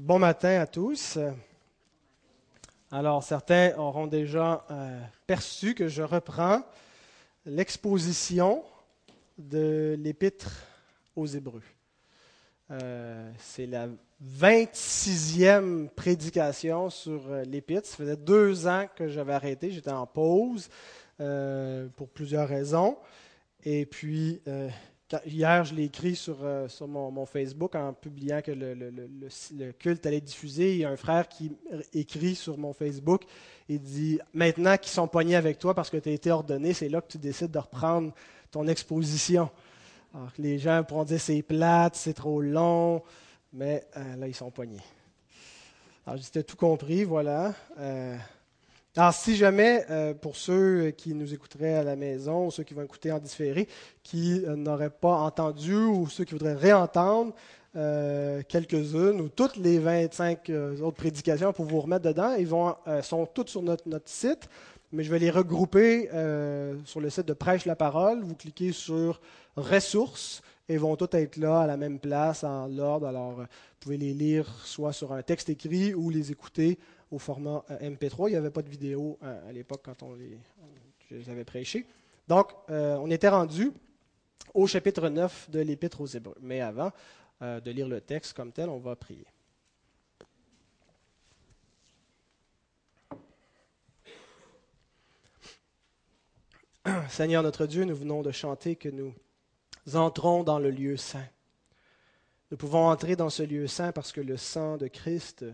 Bon matin à tous. Alors, certains auront déjà euh, perçu que je reprends l'exposition de l'Épître aux Hébreux. Euh, c'est la 26e prédication sur euh, l'Épître. Ça faisait deux ans que j'avais arrêté, j'étais en pause pour plusieurs raisons. Et puis, Hier, je l'ai écrit sur, euh, sur mon, Facebook en publiant que le, le, le, culte allait diffuser. Il y a un frère qui écrit sur mon Facebook et dit Maintenant qu'ils sont poignés avec toi parce que tu as été ordonné, c'est là que tu décides de reprendre ton exposition. Alors, les gens pourront dire C'est plate, c'est trop long, mais euh, là, ils sont poignés. Alors, j'étais tout compris, voilà. Euh, alors, si jamais, euh, pour ceux qui nous écouteraient à la maison, ou ceux qui vont écouter en différé, qui euh, n'auraient pas entendu, ou ceux qui voudraient réentendre euh, quelques-unes, ou toutes les 25 autres prédications pour vous remettre dedans, ils vont, sont toutes sur notre, notre, site, mais je vais les regrouper sur le site de Prêche la parole. Vous cliquez sur Ressources, et vont toutes être là, à la même place, en l'ordre. Alors, vous pouvez les lire soit sur un texte écrit ou les écouter au format euh, MP3. Il n'y avait pas de vidéo euh, à, l'époque quand on les, je les avais prêchés. Donc, euh, on était rendu au chapitre 9 de l'Épître aux Hébreux. Mais avant de lire le texte comme tel, on va prier. Seigneur notre Dieu, nous venons de chanter que nous entrons dans le lieu saint. Nous pouvons entrer dans ce lieu saint parce que le sang de Christ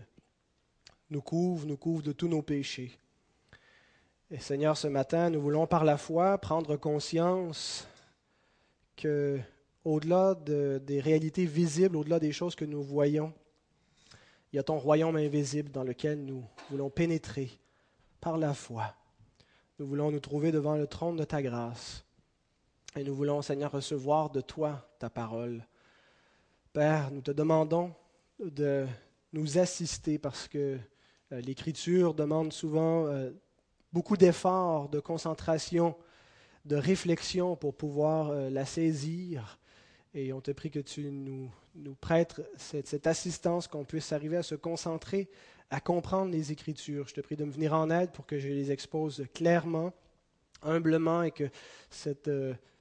nous couvre, nous couvre de tous nos péchés. Et Seigneur, ce matin, nous voulons par la foi prendre conscience que, au-delà des réalités visibles, au-delà des choses que nous voyons, il y a ton royaume invisible dans lequel nous voulons pénétrer par la foi. Nous voulons nous trouver devant le trône de ta grâce. Et nous voulons, Seigneur, recevoir de toi ta parole. Père, nous te demandons de nous assister parce que L'Écriture demande souvent euh, beaucoup d'efforts, de concentration, de réflexion pour pouvoir euh, la saisir. Et on te prie que tu nous, nous prêtes cette, assistance, qu'on puisse arriver à se concentrer, à comprendre les Écritures. Je te prie de me venir en aide pour que je les expose clairement, humblement, et que cette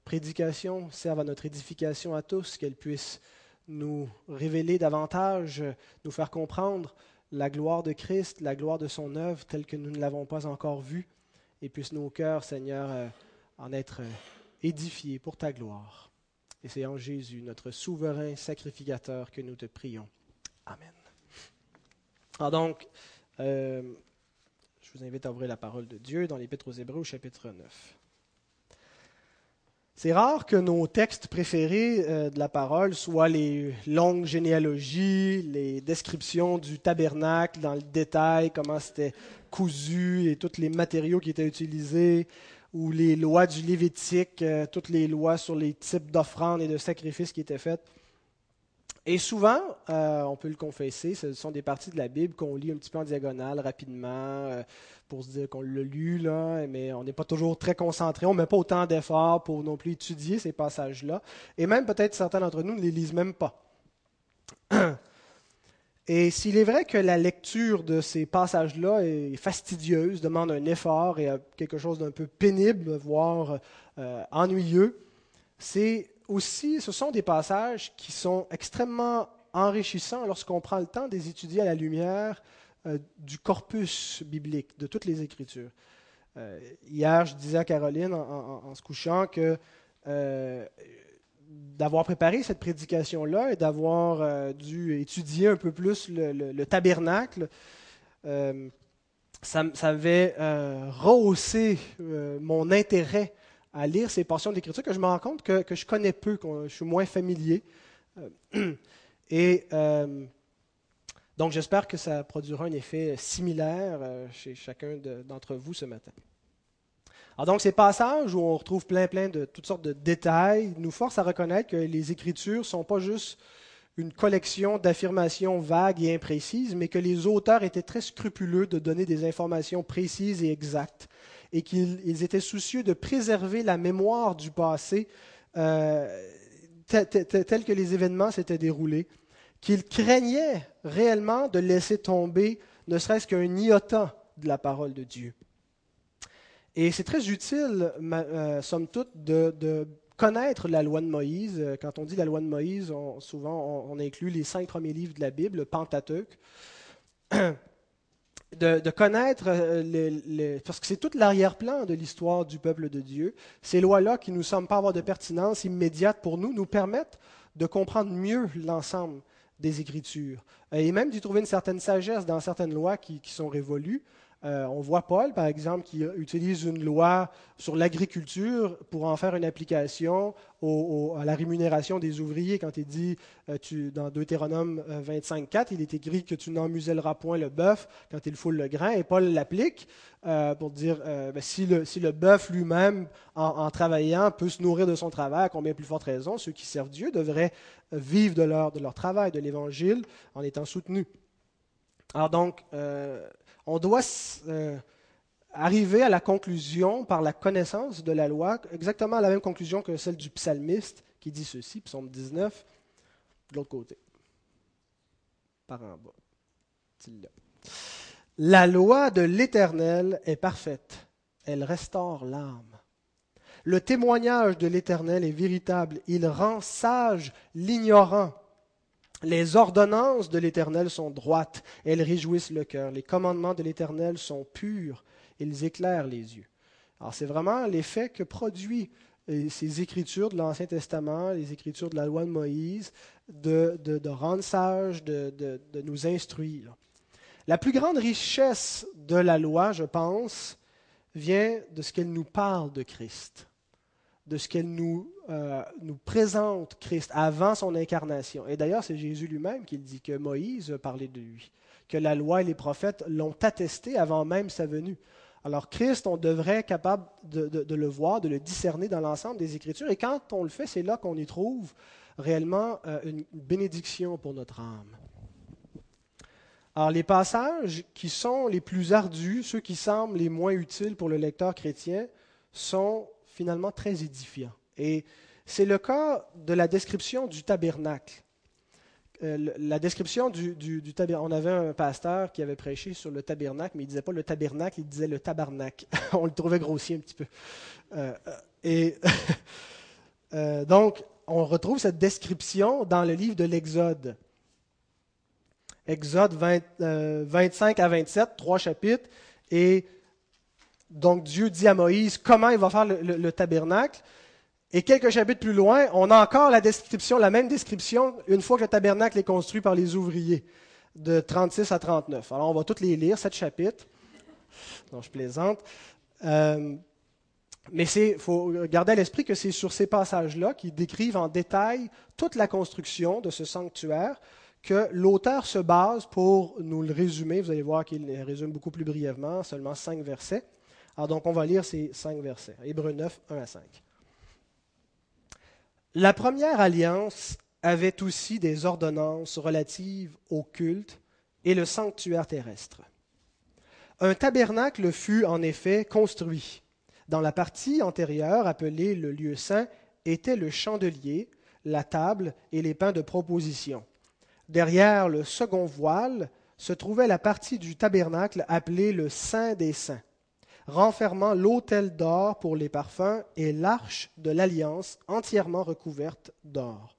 prédication serve à notre édification à tous, qu'elle puisse nous révéler davantage, nous faire comprendre la gloire de Christ, la gloire de son œuvre telle que nous ne l'avons pas encore vue, et puissent nos cœurs, Seigneur, euh, en être euh, édifiés pour ta gloire. Et c'est en Jésus, notre souverain sacrificateur, que nous te prions. Amen. Alors donc, euh, je vous invite à ouvrir la parole de Dieu dans l'Épître aux Hébreux, chapitre 9. C'est rare que nos textes préférés euh, de la parole soient les longues généalogies, les descriptions du tabernacle dans le détail, comment c'était cousu et tous les matériaux qui étaient utilisés, ou les lois du Lévitique, euh, toutes les lois sur les types d'offrandes et de sacrifices qui étaient faites. Et souvent, euh, on peut le confesser, ce sont des parties de la Bible qu'on lit un petit peu en diagonale rapidement pour se dire qu'on l'a lu, là, mais on n'est pas toujours très concentré. On ne met pas autant d'efforts pour non plus étudier ces passages-là. Et même peut-être certains d'entre nous ne les lisent même pas. Et s'il est vrai que la lecture de ces passages-là est fastidieuse, demande un effort et quelque chose d'un peu pénible, voire euh, ennuyeux, c'est aussi, ce sont des passages qui sont extrêmement enrichissants lorsqu'on prend le temps de les étudier à la lumière euh, du corpus biblique, de toutes les Écritures. Euh, hier, je disais à Caroline en, se couchant que euh, d'avoir préparé cette prédication-là et d'avoir dû étudier un peu plus le, tabernacle, ça, ça, avait rehaussé mon intérêt à lire ces portions d'Écriture que je me rends compte que, je connais peu, que je suis moins familier. et donc j'espère que ça produira un effet similaire euh, chez chacun d'entre vous ce matin. Alors donc ces passages où on retrouve plein plein de toutes sortes de détails nous forcent à reconnaître que les Écritures ne sont pas juste une collection d'affirmations vagues et imprécises, mais que les auteurs étaient très scrupuleux de donner des informations précises et exactes, et qu'ils étaient soucieux de préserver la mémoire du passé euh, tel que les événements s'étaient déroulés qu'il craignait réellement de laisser tomber ne serait-ce qu'un iota de la parole de Dieu. Et c'est très utile, euh, somme toute, de, connaître la loi de Moïse. Quand on dit la loi de Moïse, souvent on, inclut les cinq premiers livres de la Bible, le Pentateuque. De, connaître, euh, parce que c'est tout l'arrière-plan de l'histoire du peuple de Dieu. Ces lois-là, qui nous semblent pas avoir de pertinence immédiate pour nous, nous permettent de comprendre mieux l'ensemble des Écritures. Et même d'y trouver une certaine sagesse dans certaines lois qui sont révolues. Euh, on voit Paul, par exemple, qui utilise une loi sur l'agriculture pour en faire une application à la rémunération des ouvriers. Quand il dit euh, dans Deutéronome 25.4, euh, il est écrit que tu n'en muselleras point le bœuf quand il foule le grain. Et Paul l'applique pour dire ben, si le, si le bœuf lui-même, en, travaillant, peut se nourrir de son travail, à combien plus forte raison, ceux qui servent Dieu devraient vivre de leur, de leur travail, de l'Évangile, en étant soutenus. Alors donc, on doit euh, arriver à la conclusion par la connaissance de la loi, exactement la même conclusion que celle du psalmiste qui dit ceci, psaume 19, de l'autre côté, par en bas. La loi de l'Éternel est parfaite, elle restaure l'âme. Le témoignage de l'Éternel est véritable, il rend sage l'ignorant. Les ordonnances de l'Éternel sont droites, elles réjouissent le cœur. Les commandements de l'Éternel sont purs, ils éclairent les yeux. Alors c'est vraiment l'effet que produit euh, ces écritures de l'Ancien Testament, les écritures de la loi de Moïse, de, rendre sage, de, nous instruire. La plus grande richesse de la loi, je pense, vient de ce qu'elle nous parle de Christ de ce qu'elle nous, euh, nous présente Christ avant son incarnation. Et d'ailleurs, c'est Jésus lui-même qui dit que Moïse parlait de lui, que la loi et les prophètes l'ont attesté avant même sa venue. Alors Christ, on devrait être capable de, le voir, de le discerner dans l'ensemble des Écritures. Et quand on le fait, c'est là qu'on y trouve réellement euh, une bénédiction pour notre âme. Alors les passages qui sont les plus ardus, ceux qui semblent les moins utiles pour le lecteur chrétien, sont finalement très édifiant. Et c'est le cas de la description du tabernacle. Euh, la description du, tabernacle. On avait un pasteur qui avait prêché sur le tabernacle, mais il ne disait pas le tabernacle, il disait le tabarnak. on le trouvait grossier un petit peu. Euh, et euh, donc, on retrouve cette description dans le livre de l'Exode. Exode 25 à 27, trois chapitres. Et donc Dieu dit à Moïse comment il va faire le, tabernacle? Et quelques chapitres plus loin, on a encore la description, la même description, une fois que le tabernacle est construit par les ouvriers, de 36 à 39. Alors on va toutes les lire, sept chapitres. Non, je plaisante. Euh, mais il faut garder à l'esprit que c'est sur ces passages-là qui décrivent en détail toute la construction de ce sanctuaire que l'auteur se base pour nous le résumer. Vous allez voir qu'il résume beaucoup plus brièvement, seulement cinq versets. Alors donc on va lire ces cinq versets. Hébreu 9, 1 à 5. La première alliance avait aussi des ordonnances relatives au culte et le sanctuaire terrestre. Un tabernacle fut en effet construit. Dans la partie antérieure, appelée le lieu saint, était le chandelier, la table et les pains de proposition. Derrière le second voile se trouvait la partie du tabernacle appelée le Saint des Saints renfermant l'autel d'or pour les parfums et l'arche de l'alliance entièrement recouverte d'or.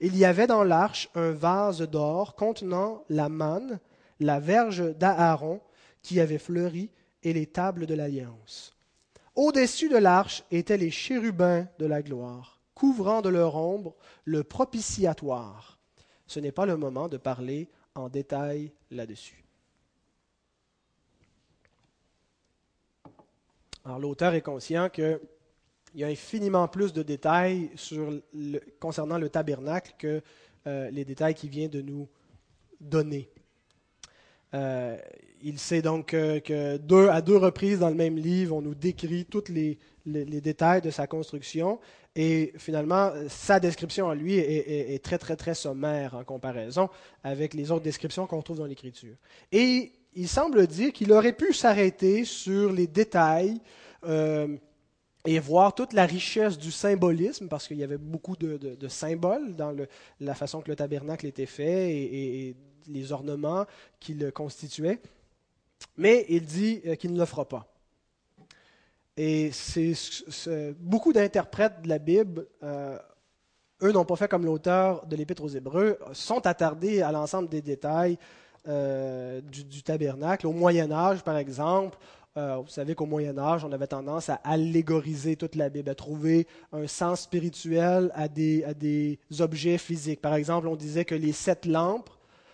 Il y avait dans l'arche un vase d'or contenant la manne, la verge d'Aaron qui avait fleuri et les tables de l'alliance. Au-dessus de l'arche étaient les chérubins de la gloire, couvrant de leur ombre le propitiatoire. Ce n'est pas le moment de parler en détail là-dessus. Alors l'auteur est conscient qu'il y a infiniment plus de détails concernant le tabernacle que euh, les détails qu'il vient de nous donner. Euh, il sait donc que, deux, à deux reprises dans le même livre, on nous décrit tous les, détails de sa construction. Et finalement, sa description à lui est, est, très, très, très sommaire en comparaison avec les autres descriptions qu'on trouve dans l'Écriture. Et il semble dire qu'il aurait pu s'arrêter sur les détails euh, et voir toute la richesse du symbolisme, parce qu'il y avait beaucoup de, symboles dans la façon que le tabernacle était fait et, les ornements qui le constituaient. Mais il dit euh, qu'il ne le fera pas. Et c'est, beaucoup d'interprètes de la Bible, euh, eux n'ont pas fait comme l'auteur de l'Épître aux Hébreux, sont attardés à l'ensemble des détails euh, du, tabernacle. Au Moyen Âge, par exemple, euh, vous savez qu'au Moyen Âge, on avait tendance à allégoriser toute la Bible, à trouver un sens spirituel à des, à des objets physiques. Par exemple, on disait que les sept lampes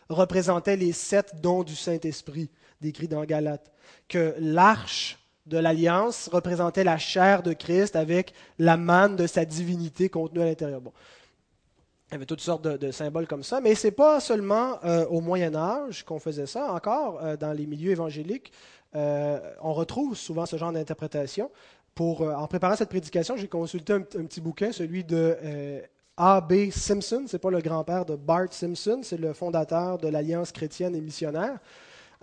représentaient les sept dons du Saint-Esprit, décrits dans Galates, que l'arche de l'alliance représentait la chair de Christ avec la manne de sa divinité contenue à l'intérieur. Il y avait toutes sortes de, symboles comme ça, mais ce n'est pas seulement euh, au Moyen Âge qu'on faisait ça. Encore, euh, dans les milieux évangéliques, euh, on retrouve souvent ce genre d'interprétation. En préparant cette prédication, j'ai consulté un, petit bouquin, celui de A.B. Simpson. Ce n'est pas le grand-père de Bart Simpson, c'est le fondateur de l'Alliance chrétienne et missionnaire.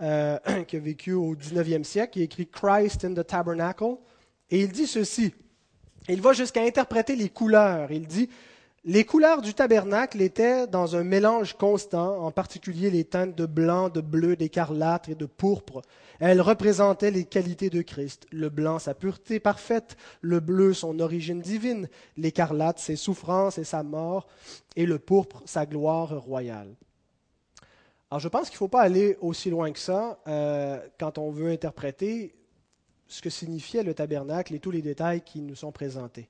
Qui a vécu au 19e siècle, a écrit Christ in the Tabernacle. Et il dit ceci. Il va jusqu'à interpréter les couleurs. Il dit Les couleurs du tabernacle étaient dans un mélange constant, en particulier les teintes de blanc, de bleu, d'écarlate et de pourpre. Elles représentaient les qualités de Christ. Le blanc, sa pureté parfaite, le bleu, son origine divine, l'écarlate, ses souffrances et sa mort, et le pourpre, sa gloire royale. Alors je pense qu'il ne faut pas aller aussi loin que ça euh, quand on veut interpréter ce que signifiait le tabernacle et tous les détails qui nous sont présentés.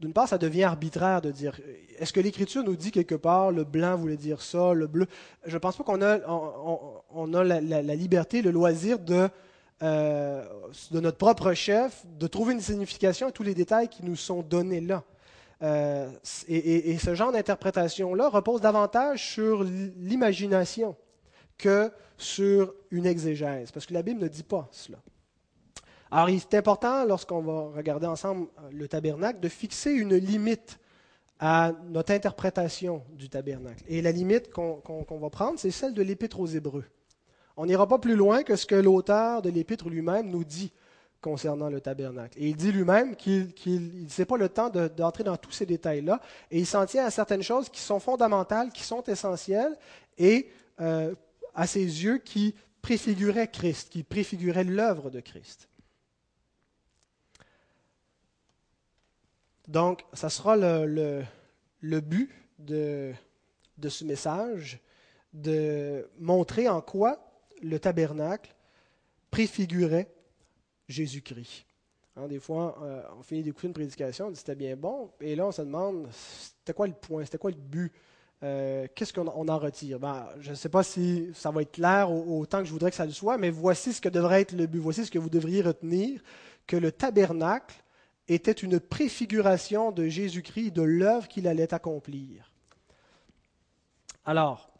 D'une part, ça devient arbitraire de dire est-ce que l'Écriture nous dit quelque part le blanc voulait dire ça, le bleu? Je ne pense pas qu'on a, la, liberté, le loisir de, euh, de notre propre chef, de trouver une signification à tous les détails qui nous sont donnés là. Euh, et, ce genre d'interprétation-là repose davantage sur l'imagination que sur une exégèse, parce que la Bible ne dit pas cela. Alors, il est important, lorsqu'on va regarder ensemble euh, le tabernacle, de fixer une limite à notre interprétation du tabernacle. Et la limite qu'on va prendre, c'est celle de l'Épître aux Hébreux. On n'ira pas plus loin que ce que l'auteur de l'Épître lui-même nous dit concernant le tabernacle. Et il dit lui-même qu'il ne sait pas le temps d'entrer dans tous ces détails-là, et il s'en tient à certaines choses qui sont fondamentales, qui sont essentielles, et euh, à ses yeux qui préfigurait Christ, qui préfigurait l'œuvre de Christ. Donc, ça sera le, but de, de ce message, de montrer en quoi le tabernacle préfigurait Jésus-Christ. Hein, des fois, euh, on finit d'écouter une prédication, on dit c'était bien bon, et là on se demande c'était quoi le point, c'était quoi le but? Euh, qu'est-ce qu'on en retire? Ben, Je ne sais pas si ça va être clair autant que je voudrais que ça le soit, mais voici ce que devrait être le but. Voici ce que vous devriez retenir, que le tabernacle était une préfiguration de Jésus-Christ, de l'œuvre qu'il allait accomplir. Alors,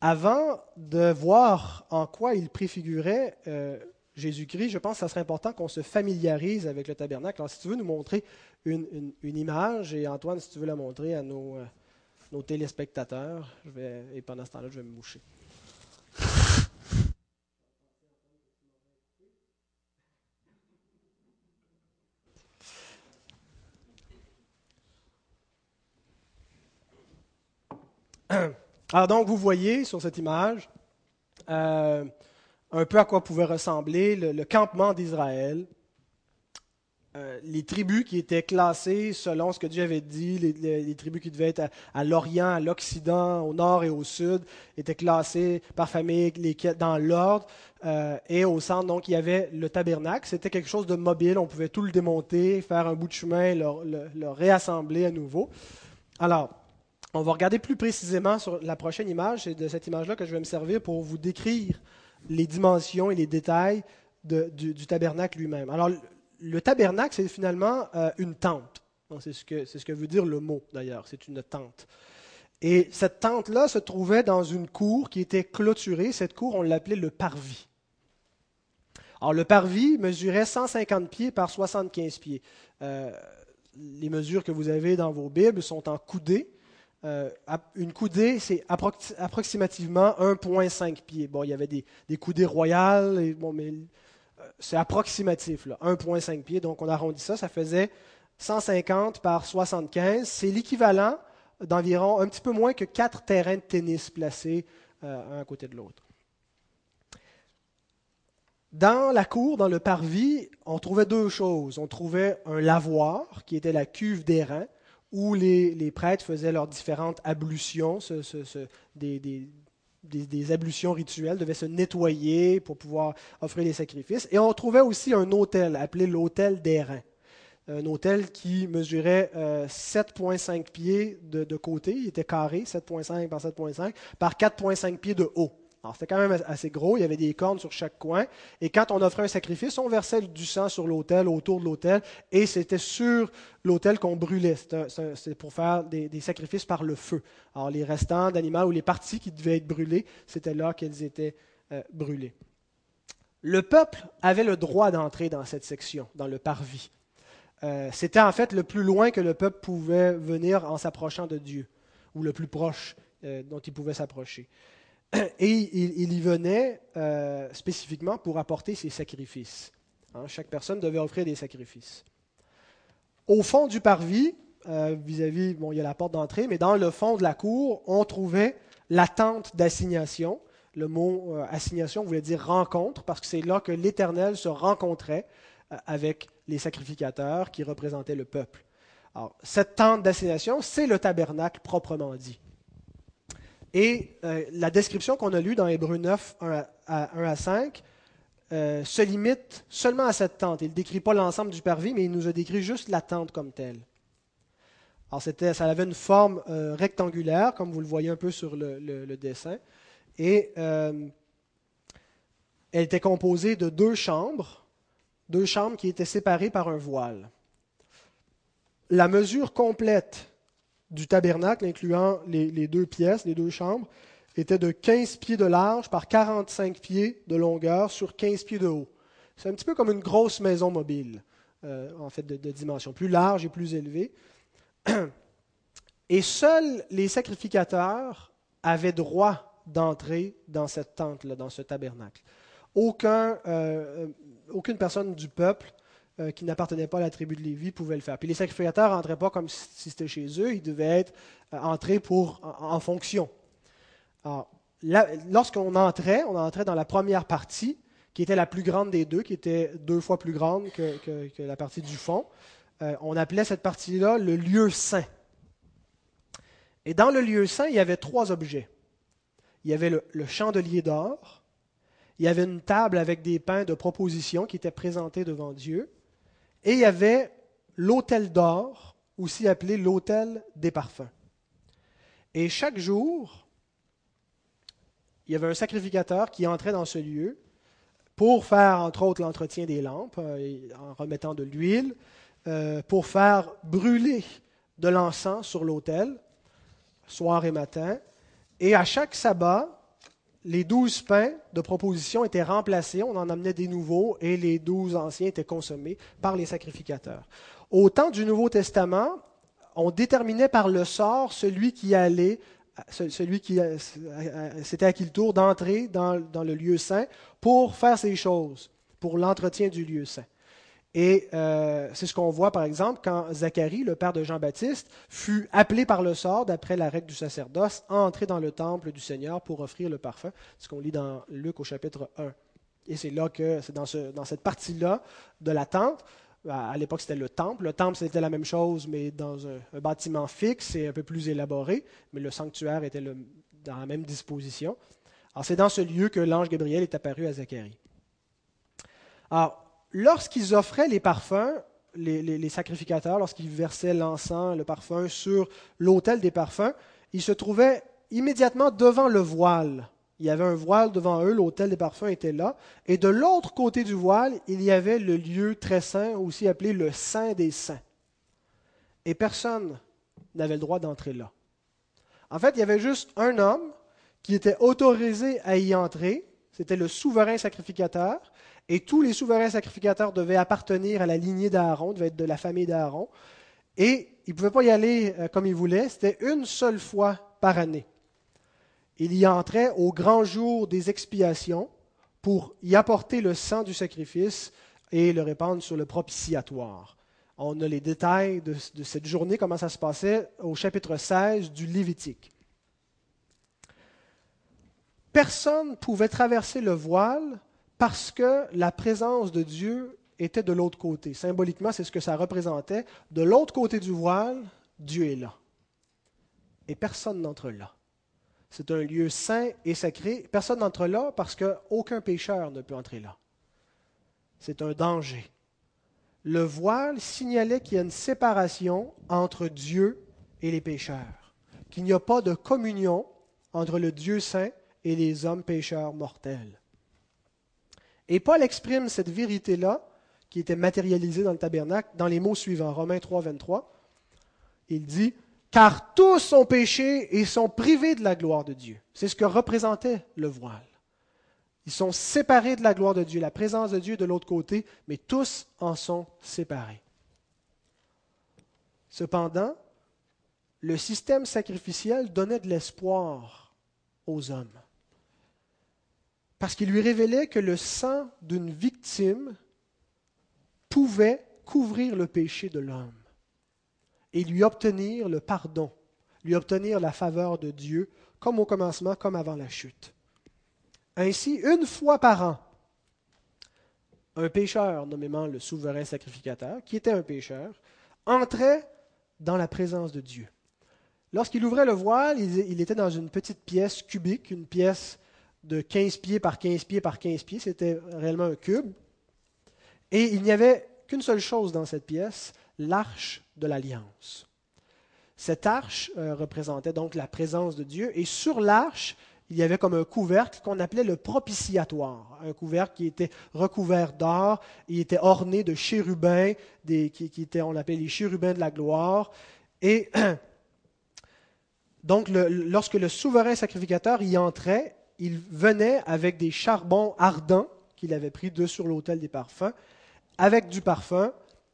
avant de voir en quoi il préfigurait euh, Jésus-Christ, je pense que ça serait important qu'on se familiarise avec le tabernacle. Alors, si tu veux nous montrer une, image, et Antoine, si tu veux la montrer à nos... Euh, nos téléspectateurs. Et pendant ce temps-là, je vais me moucher. Alors donc, vous voyez sur cette image euh, un peu à quoi pouvait ressembler le campement d'Israël euh, les tribus qui étaient classées selon ce que Dieu avait dit, les, tribus qui devaient être à, l'Orient, à l'Occident, au Nord et au Sud, étaient classées par famille, dans l'ordre. Euh, et au centre, donc, il y avait le tabernacle. C'était quelque chose de mobile. On pouvait tout le démonter, faire un bout de chemin, le, le réassembler à nouveau. Alors, on va regarder plus précisément sur la prochaine image. C'est de cette image-là que je vais me servir pour vous décrire les dimensions et les détails du, tabernacle lui-même. Alors, le tabernacle, c'est finalement euh, une tente. C'est ce, que, c'est ce que veut dire le mot, d'ailleurs. C'est une tente. Et cette tente-là se trouvait dans une cour qui était clôturée. Cette cour, on l'appelait le parvis. Alors, le parvis mesurait 150 pieds par 75 pieds. Euh, les mesures que vous avez dans vos Bibles sont en coudées. Euh, une coudée, c'est approximativement 1,5 pieds. Bon, il y avait des, coudées royales, mais c'est approximatif, 1,5 pieds, donc on arrondit ça, ça faisait 150 par 75. C'est l'équivalent d'environ un petit peu moins que quatre terrains de tennis placés euh, un à côté de l'autre. Dans la cour, dans le parvis, on trouvait deux choses. On trouvait un lavoir, qui était la cuve d'airain, où les, prêtres faisaient leurs différentes ablutions, des, des, ablutions rituelles, devaient se nettoyer pour pouvoir offrir les sacrifices. Et on trouvait aussi un hôtel, appelé l'hôtel d'airain un hôtel qui mesurait 7,5 euh, pieds de, côté, il était carré, 7,5 par 7,5, par 4,5 pieds de haut. C'était quand même assez gros, il y avait des cornes sur chaque coin, et quand on offrait un sacrifice, on versait du sang sur l'autel, autour de l'autel, et c'était sur l'autel qu'on brûlait. C'était pour faire des, sacrifices par le feu. Alors les restants d'animaux ou les parties qui devaient être brûlées, c'était là qu'elles étaient euh, brûlées. Le peuple avait le droit d'entrer dans cette section, dans le parvis. Euh, c'était en fait le plus loin que le peuple pouvait venir en s'approchant de Dieu, ou le plus proche euh, dont il pouvait s'approcher. Et il, y venait euh, spécifiquement pour apporter ses sacrifices. Hein, chaque personne devait offrir des sacrifices. Au fond du parvis, vis-à-vis, bon, il y a la porte d'entrée, mais dans le fond de la cour, on trouvait la tente d'assignation. Le mot assignation voulait dire rencontre, parce que c'est là que l'Éternel se rencontrait avec les sacrificateurs qui représentaient le peuple. Cette tente d'assignation, c'est le tabernacle proprement dit. Et euh, la description qu'on a lue dans Hébreu 9, 1 à, 5, euh, se limite seulement à cette tente. Il ne décrit pas l'ensemble du parvis, mais il nous a décrit juste la tente comme telle. Alors, c'était, ça avait une forme euh, rectangulaire, comme vous le voyez un peu sur le, le dessin. Et elle était composée de deux chambres deux chambres qui étaient séparées par un voile. La mesure complète du tabernacle, incluant les, deux pièces, les deux chambres, était de 15 pieds de large par 45 pieds de longueur sur 15 pieds de haut. C'est un petit peu comme une grosse maison mobile, euh, en fait, de, dimension, plus large et plus élevée. Et seuls les sacrificateurs avaient droit d'entrer dans cette tente-là, dans ce tabernacle. Aucun euh, aucune personne du peuple euh, qui n'appartenait pas à la tribu de Lévi pouvait le faire. Puis les sacrificateurs n'entraient pas comme si c'était chez eux, ils devaient être euh, entrés pour, en, fonction. lorsqu'on entrait, on entrait dans la première partie, qui était la plus grande des deux, qui était deux fois plus grande que, la partie du fond. Euh, on appelait cette partie-là le lieu saint. Et dans le lieu saint, il y avait trois objets. Il y avait le chandelier d'or, il y avait une table avec des pains de proposition qui étaient présentés devant Dieu, et il y avait l'autel d'or, aussi appelé l'autel des parfums. Et chaque jour, il y avait un sacrificateur qui entrait dans ce lieu pour faire, entre autres, l'entretien des lampes, euh, en remettant de l'huile, euh, pour faire brûler de l'encens sur l'autel, soir et matin. Et à chaque sabbat, les douze pains de proposition étaient remplacés, on en amenait des nouveaux, et les douze anciens étaient consommés par les sacrificateurs. Au temps du Nouveau Testament, on déterminait par le sort celui qui allait, celui qui c'était à le tour d'entrer dans, dans le lieu saint pour faire ces choses, pour l'entretien du lieu saint. Et euh, c'est ce qu'on voit, par exemple, quand Zacharie, le père de Jean-Baptiste, fut appelé par le sort, d'après la règle du sacerdoce, à entrer dans le temple du Seigneur pour offrir le parfum. Ce qu'on lit dans Luc au chapitre 1. Et c'est là que, c'est dans, ce, dans cette partie-là de la tente, à l'époque c'était le temple. Le temple c'était la même chose, mais dans un, bâtiment fixe et un peu plus élaboré, mais le sanctuaire était dans la même disposition. Alors c'est dans ce lieu que l'ange Gabriel est apparu à Zacharie. Alors, lorsqu'ils offraient les parfums, les, sacrificateurs, lorsqu'ils versaient l'encens, le parfum sur l'autel des parfums, ils se trouvaient immédiatement devant le voile. Il y avait un voile devant eux, l'autel des parfums était là. Et de l'autre côté du voile, il y avait le lieu très saint, aussi appelé le Saint des Saints. Et personne n'avait le droit d'entrer là. En fait, il y avait juste un homme qui était autorisé à y entrer, c'était le souverain sacrificateur, et tous les souverains sacrificateurs devaient appartenir à la lignée d'Aaron, devaient être de la famille d'Aaron. Et ils ne pouvaient pas y aller euh, comme ils voulaient, c'était une seule fois par année. Il y entrait au grand jour des expiations pour y apporter le sang du sacrifice et le répandre sur le propitiatoire. On a les détails de, de cette journée, comment ça se passait au chapitre 16 du Lévitique. Personne ne pouvait traverser le voile parce que la présence de Dieu était de l'autre côté. Symboliquement, c'est ce que ça représentait. De l'autre côté du voile, Dieu est là. Et personne n'entre là. C'est un lieu saint et sacré. Personne n'entre là parce qu'aucun pécheur ne peut entrer là. C'est un danger. Le voile signalait qu'il y a une séparation entre Dieu et les pécheurs, qu'il n'y a pas de communion entre le Dieu saint et les hommes pécheurs mortels. Et Paul exprime cette vérité-là, qui était matérialisée dans le tabernacle, dans les mots suivants, Romains 3, 23. Il dit, Car tous ont péché et sont privés de la gloire de Dieu. C'est ce que représentait le voile. Ils sont séparés de la gloire de Dieu, la présence de Dieu de l'autre côté, mais tous en sont séparés. Cependant, le système sacrificiel donnait de l'espoir aux hommes parce qu'il lui révélait que le sang d'une victime pouvait couvrir le péché de l'homme et lui obtenir le pardon, lui obtenir la faveur de Dieu, comme au commencement, comme avant la chute. Ainsi, une fois par an, un pécheur, nommément le souverain sacrificateur, qui était un pécheur, entrait dans la présence de Dieu. Lorsqu'il ouvrait le voile, il, était dans une petite pièce cubique, une pièce de 15 pieds par 15 pieds par 15 pieds. C'était réellement un cube. Et il n'y avait qu'une seule chose dans cette pièce, l'arche de l'alliance. Cette arche euh, représentait donc la présence de Dieu. Et sur l'arche, il y avait comme un couvercle qu'on appelait le propitiatoire, un couvercle qui était recouvert d'or, il était orné de chérubins, des, qui, étaient, on l'appelait les chérubins de la gloire. Et donc, lorsque le souverain sacrificateur y entrait, il venait avec des charbons ardents qu'il avait pris de sur l'autel des parfums, avec du parfum,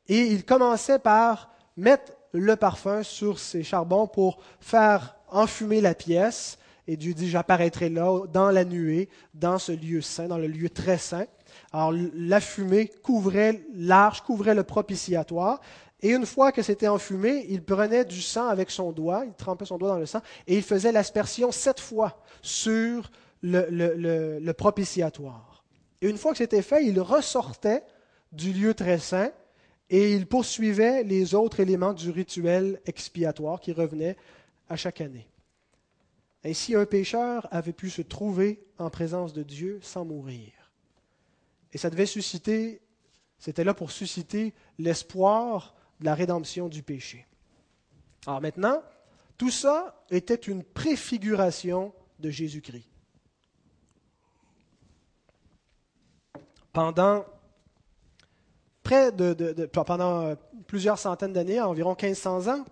et il commençait par mettre le parfum sur ces charbons pour faire enfumer la pièce. Et Dieu dit, j'apparaîtrai là, dans la nuée, dans ce lieu saint, dans le lieu très saint. Alors la fumée couvrait l'arche, couvrait le propitiatoire. Et une fois que c'était enfumé, il prenait du sang avec son doigt, il trempait son doigt dans le sang, et il faisait l'aspersion sept fois sur le, propitiatoire. Et une fois que c'était fait, il ressortait du lieu très saint et il poursuivait les autres éléments du rituel expiatoire qui revenaient à chaque année. Ainsi, un pécheur avait pu se trouver en présence de Dieu sans mourir. Et ça devait susciter, c'était là pour susciter l'espoir de la rédemption du péché. Alors maintenant, tout ça était une préfiguration de Jésus-Christ. Pendant plusieurs centaines d'années, environ 1500 ans,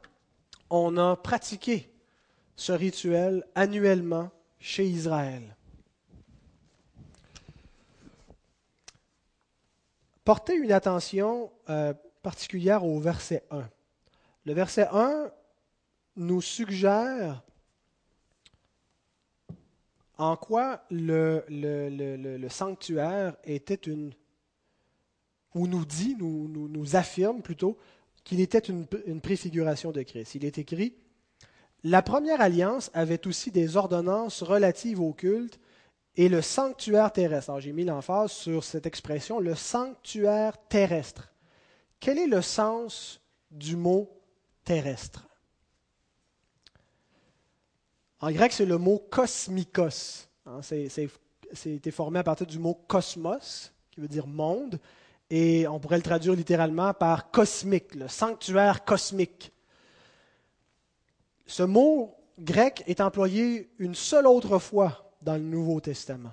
on a pratiqué ce rituel annuellement chez Israël. Portez une attention euh, particulière au verset 1. Le verset 1 nous suggère en quoi le, sanctuaire était une, ou nous dit, nous, nous, affirme plutôt, qu'il était une, une, préfiguration de Christ. Il est écrit, la première alliance avait aussi des ordonnances relatives au culte et le sanctuaire terrestre. Alors j'ai mis l'emphase sur cette expression, le sanctuaire terrestre. Quel est le sens du mot terrestre? En grec, c'est le mot kosmikos. Hein, c'est formé à partir du mot cosmos, qui veut dire monde, et on pourrait le traduire littéralement par cosmique, le sanctuaire cosmique. Ce mot grec est employé une seule autre fois dans le Nouveau Testament.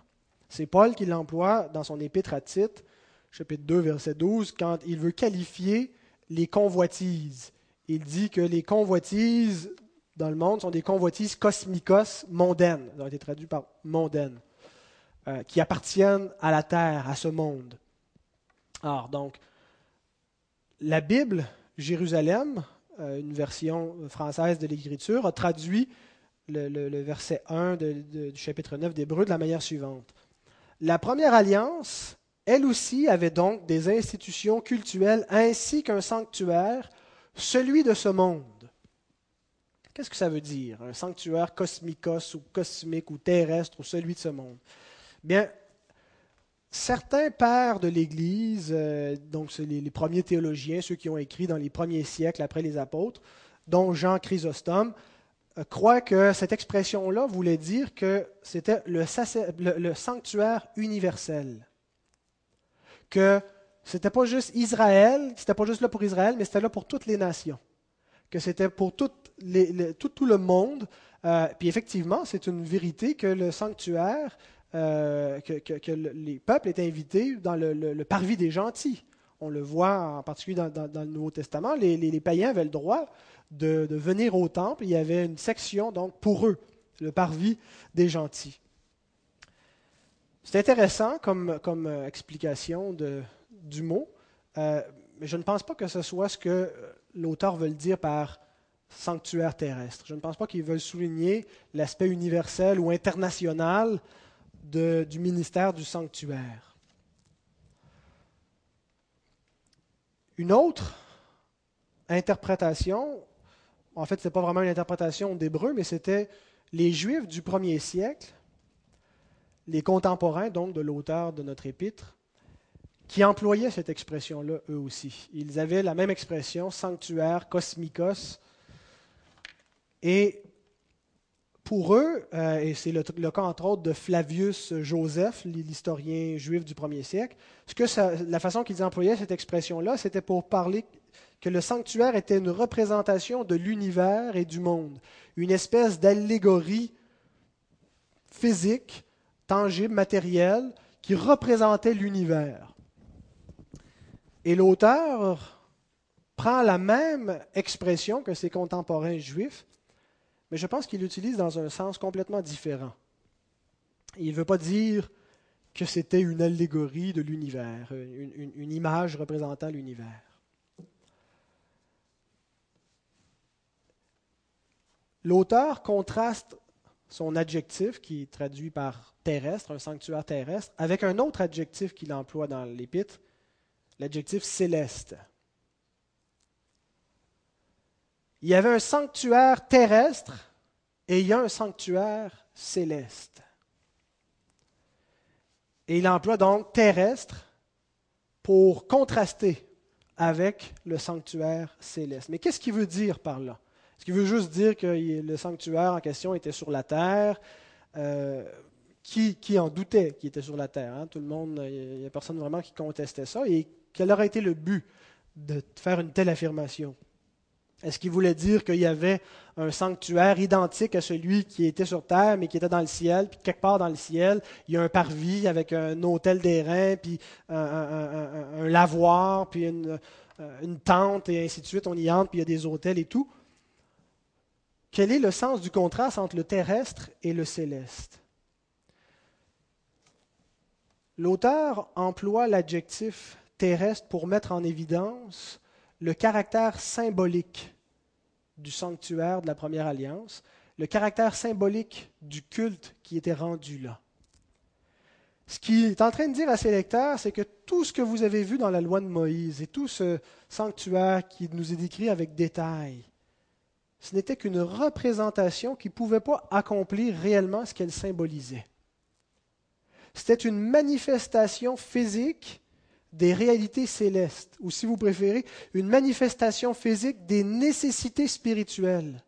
C'est Paul qui l'emploie dans son épître à Tite, chapitre 2, verset 12, quand il veut qualifier les convoitises. Il dit que les convoitises dans le monde sont des convoitises cosmicos mondaines. Euh, qui appartiennent à la terre, à ce monde. Alors, donc, la Bible, Jérusalem, euh, une version française de l'Écriture, a traduit le, verset 1 du chapitre 9 d'Hébreu de la manière suivante. La première alliance, elle aussi, avait donc des institutions cultuelles ainsi qu'un sanctuaire, celui de ce monde. Qu'est-ce que ça veut dire, un sanctuaire cosmicos ou cosmique ou terrestre ou celui de ce monde? Bien, certains pères de l'Église, euh, donc les, premiers théologiens, ceux qui ont écrit dans les premiers siècles après les apôtres, dont Jean Chrysostome, euh, croient que cette expression-là voulait dire que c'était le, le, sanctuaire universel. Que c'était pas juste Israël, c'était pas juste là pour Israël, mais c'était là pour toutes les nations. Que c'était pour tout, tout, le monde. Euh, puis effectivement, c'est une vérité que le sanctuaire, euh, que, les peuples étaient invités dans le, parvis des gentils. On le voit en particulier dans, le Nouveau Testament. Les, les, païens avaient le droit de, venir au temple. Il y avait une section donc pour eux, le parvis des gentils. C'est intéressant comme, comme euh, explication de, du mot, mais je ne pense pas que ce soit ce que l'auteur veut dire par sanctuaire terrestre. Je ne pense pas qu'ils veulent souligner l'aspect universel ou international du ministère du sanctuaire. Une autre interprétation, en fait, ce n'est pas vraiment une interprétation d'hébreu, mais c'était les Juifs du premier siècle, les contemporains donc de l'auteur de notre épître, qui employaient cette expression-là eux aussi. Ils avaient la même expression, sanctuaire, cosmikos, et pour eux, euh, et c'est le, cas entre autres de Flavius Joseph, l'historien juif du premier siècle, la façon qu'ils employaient cette expression-là, c'était pour parler que le sanctuaire était une représentation de l'univers et du monde, une espèce d'allégorie physique, tangible, matérielle, qui représentait l'univers. Et l'auteur prend la même expression que ses contemporains juifs mais je pense qu'il l'utilise dans un sens complètement différent. Il ne veut pas dire que c'était une allégorie de l'univers, une, image représentant l'univers. L'auteur contraste son adjectif, qui est traduit par terrestre, un sanctuaire terrestre, avec un autre adjectif qu'il emploie dans l'épître, l'adjectif céleste. Il y avait un sanctuaire terrestre et il y a un sanctuaire céleste. Et il emploie donc terrestre pour contraster avec le sanctuaire céleste. Mais qu'est-ce qu'il veut dire par là? Est-ce qu'il veut juste dire que le sanctuaire en question était sur la terre? Euh, qui, en doutait qu'il était sur la terre hein? Tout le monde, il n'y a personne vraiment qui contestait ça. Et quel aurait été le but de faire une telle affirmation? Est-ce qu'il voulait dire qu'il y avait un sanctuaire identique à celui qui était sur terre, mais qui était dans le ciel, puis quelque part dans le ciel, il y a un parvis avec un hôtel d'airain, puis un, lavoir, puis une, euh, une, tente, et ainsi de suite, on y entre, puis il y a des hôtels et tout. Quel est le sens du contraste entre le terrestre et le céleste? L'auteur emploie l'adjectif terrestre pour mettre en évidence le caractère symbolique du sanctuaire de la première alliance, le caractère symbolique du culte qui était rendu là. Ce qu'il est en train de dire à ses lecteurs, c'est que tout ce que vous avez vu dans la loi de Moïse et tout ce sanctuaire qui nous est décrit avec détail, ce n'était qu'une représentation qui ne pouvait pas accomplir réellement ce qu'elle symbolisait. C'était une manifestation physique des réalités célestes, ou si vous préférez, une manifestation physique des nécessités spirituelles.